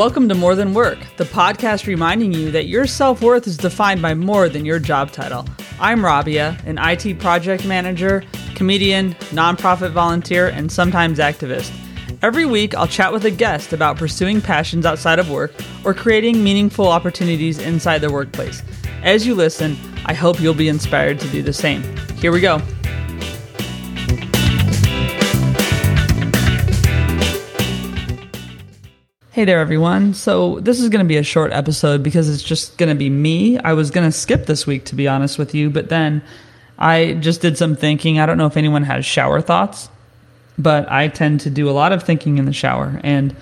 Welcome to More Than Work, the podcast reminding you that your self worth is defined by more than your job title. I'm Rabia, an IT project manager, comedian, nonprofit volunteer, and sometimes activist. Every week, I'll chat with a guest about pursuing passions outside of work or creating meaningful opportunities inside the workplace. As you listen, I hope you'll be inspired to do the same. Here we go. Hey there, everyone. So, this is going to be a short episode because it's just going to be me. I was going to skip this week, to be honest with you, but then I just did some thinking. I don't know if anyone has shower thoughts, but I tend to do a lot of thinking in the shower. And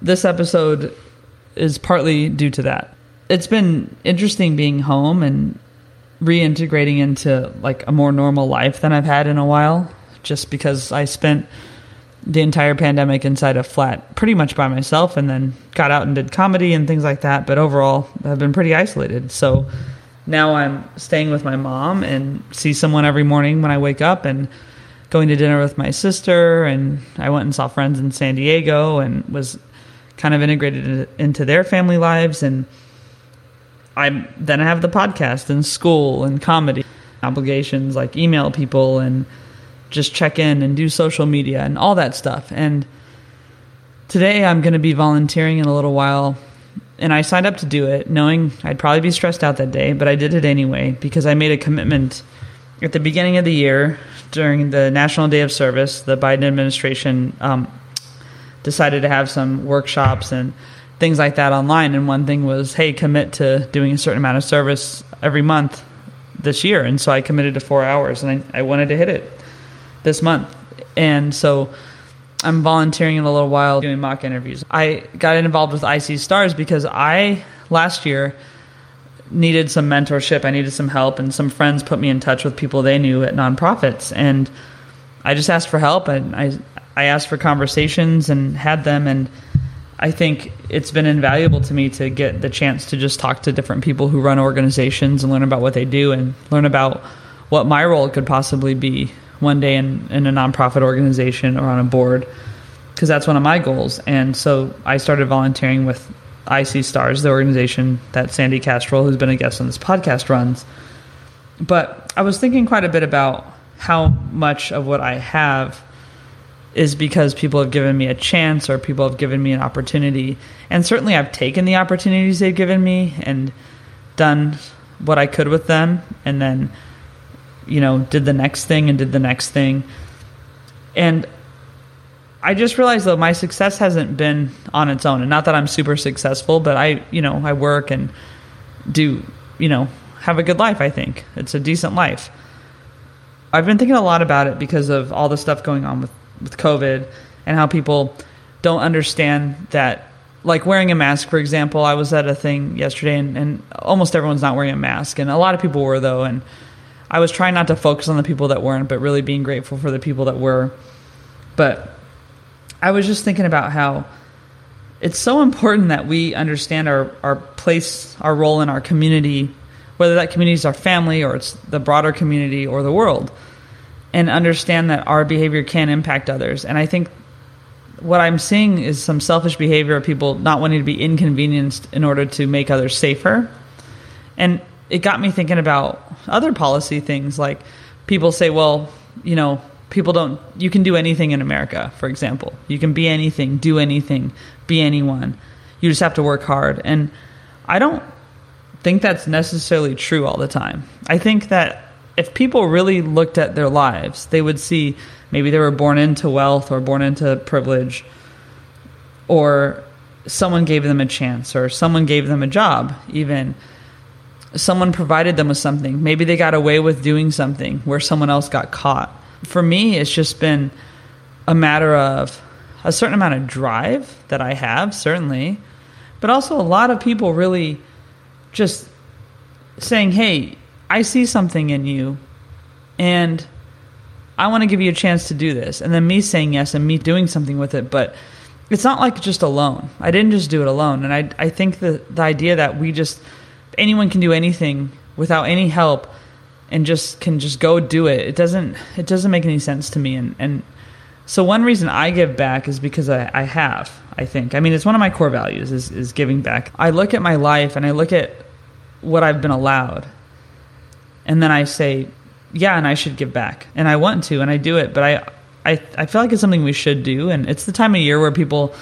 this episode is partly due to that. It's been interesting being home and reintegrating into like a more normal life than I've had in a while, just because I spent the entire pandemic inside a flat pretty much by myself and then got out and did comedy and things like that. But overall, I've been pretty isolated. So now I'm staying with my mom and see someone every morning when I wake up and going to dinner with my sister. And I went and saw friends in San Diego and was kind of integrated into their family lives. And I then I have the podcast and school and comedy obligations like email people and just check in and do social media and all that stuff. And today I'm going to be volunteering in a little while. And I signed up to do it knowing I'd probably be stressed out that day, but I did it anyway because I made a commitment at the beginning of the year during the National Day of Service. The Biden administration um, decided to have some workshops and things like that online. And one thing was, hey, commit to doing a certain amount of service every month this year. And so I committed to four hours and I, I wanted to hit it this month. And so I'm volunteering in a little while doing mock interviews. I got involved with IC Stars because I last year needed some mentorship. I needed some help, and some friends put me in touch with people they knew at nonprofits. And I just asked for help, and I I asked for conversations and had them. And I think it's been invaluable to me to get the chance to just talk to different people who run organizations and learn about what they do and learn about what my role could possibly be one day in, in a nonprofit organization or on a board because that's one of my goals. And so I started volunteering with IC Stars, the organization that Sandee Kastrul, who's been a guest on this podcast, runs. But I was thinking quite a bit about how much of what I have is because people have given me a chance or people have given me an opportunity. And certainly I've taken the opportunities they've given me and done what I could with them and then you know, did the next thing and did the next thing. And I just realized though my success hasn't been on its own. And not that I'm super successful, but I, you know, I work and do, you know, have a good life, I think. It's a decent life. I've been thinking a lot about it because of all the stuff going on with, with COVID and how people don't understand that like wearing a mask, for example, I was at a thing yesterday and, and almost everyone's not wearing a mask. And a lot of people were though, and I was trying not to focus on the people that weren't, but really being grateful for the people that were. But I was just thinking about how it's so important that we understand our, our place, our role in our community, whether that community is our family or it's the broader community or the world, and understand that our behavior can impact others. And I think what I'm seeing is some selfish behavior of people not wanting to be inconvenienced in order to make others safer. And it got me thinking about other policy things like people say, well, you know, people don't, you can do anything in America, for example. You can be anything, do anything, be anyone. You just have to work hard. And I don't think that's necessarily true all the time. I think that if people really looked at their lives, they would see maybe they were born into wealth or born into privilege or someone gave them a chance or someone gave them a job even someone provided them with something. Maybe they got away with doing something where someone else got caught. For me, it's just been a matter of a certain amount of drive that I have, certainly, but also a lot of people really just saying, Hey, I see something in you, and I want to give you a chance to do this. And then me saying yes and me doing something with it. But it's not like just alone. I didn't just do it alone. And I, I think the, the idea that we just, anyone can do anything without any help and just can just go do it. It doesn't it doesn't make any sense to me and and So one reason I give back is because I, I have. I think. I mean, it's one of my core values is is giving back. I look at my life and I look at what I've been allowed, and then I say, yeah, and I should give back, and I want to, and I do it, but I. I, I feel like it's something we should do, and it's the time of year where people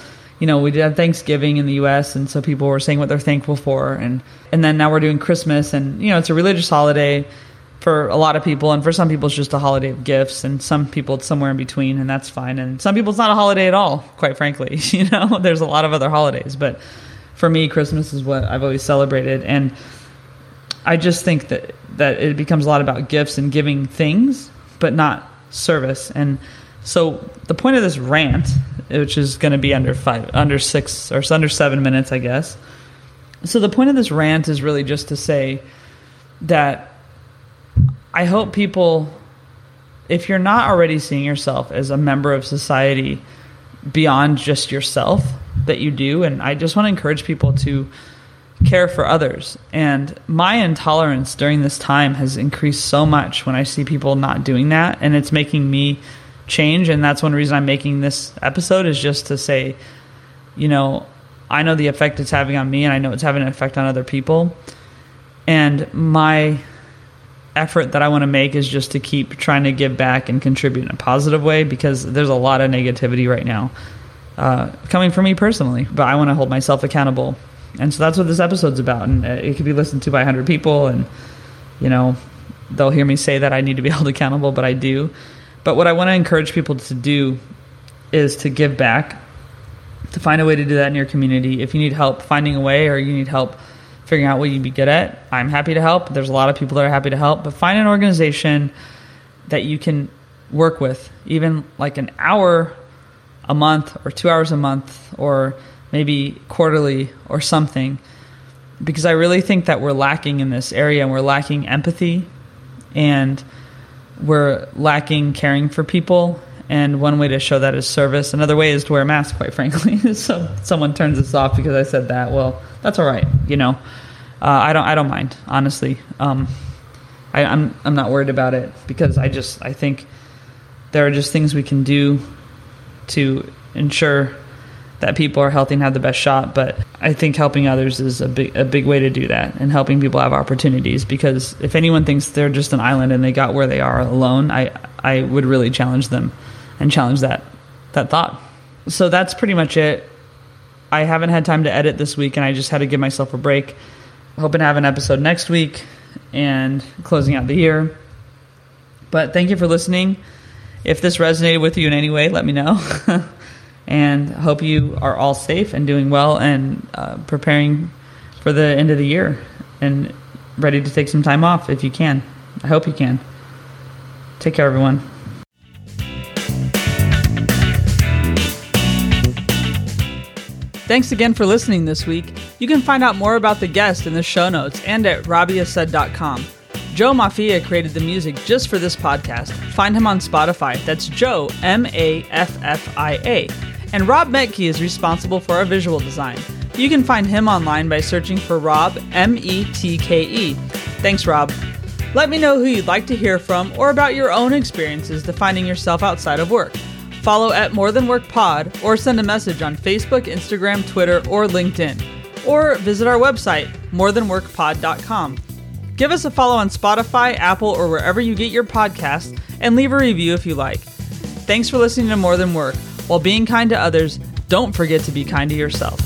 you know, we did have Thanksgiving in the U.S., and so people were saying what they're thankful for, and and then now we're doing Christmas, and you know, it's a religious holiday for a lot of people, and for some people it's just a holiday of gifts, and some people it's somewhere in between, and that's fine, and some people it's not a holiday at all, quite frankly. You know, there's a lot of other holidays, but for me, Christmas is what I've always celebrated, and I just think that that it becomes a lot about gifts and giving things, but not service, and so the point of this rant which is going to be under five, under six, or under seven minutes, I guess. So the point of this rant is really just to say that I hope people, if you're not already seeing yourself as a member of society beyond just yourself, that you do. And I just want to encourage people to care for others. And my intolerance during this time has increased so much when I see people not doing that. And it's making me change and that's one reason I'm making this episode is just to say you know I know the effect it's having on me and I know it's having an effect on other people. And my effort that I want to make is just to keep trying to give back and contribute in a positive way because there's a lot of negativity right now uh, coming from me personally but I want to hold myself accountable. And so that's what this episode's about and it could be listened to by 100 people and you know they'll hear me say that I need to be held accountable but I do but what I want to encourage people to do is to give back, to find a way to do that in your community. If you need help finding a way or you need help figuring out what you'd be good at, I'm happy to help. There's a lot of people that are happy to help, but find an organization that you can work with, even like an hour a month or two hours a month or maybe quarterly or something. Because I really think that we're lacking in this area and we're lacking empathy and we're lacking caring for people and one way to show that is service. Another way is to wear a mask quite frankly. So someone turns this off because i said that. Well that's all right you know. Uh, i don't i don't mind honestly. Um, I, I'm, I'm not worried about it because i just i think there are just things we can do to ensure that people are healthy and have the best shot. But I think helping others is a big a big way to do that, and helping people have opportunities. Because if anyone thinks they're just an island and they got where they are alone, I I would really challenge them, and challenge that that thought. So that's pretty much it. I haven't had time to edit this week, and I just had to give myself a break. Hoping to have an episode next week and closing out the year. But thank you for listening. If this resonated with you in any way, let me know. and hope you are all safe and doing well and uh, preparing for the end of the year and ready to take some time off if you can. I hope you can. Take care, everyone. Thanks again for listening this week. You can find out more about the guest in the show notes and at rabiasaid.com. Joe Maffia created the music just for this podcast. Find him on Spotify. That's Joe, M A F F I A and Rob Metke is responsible for our visual design. You can find him online by searching for Rob, M E T K E. Thanks, Rob. Let me know who you'd like to hear from or about your own experiences defining yourself outside of work. Follow at More Than Work Pod or send a message on Facebook, Instagram, Twitter, or LinkedIn. Or visit our website, morethanworkpod.com. Give us a follow on Spotify, Apple, or wherever you get your podcasts, and leave a review if you like. Thanks for listening to More Than Work. While being kind to others, don't forget to be kind to yourself.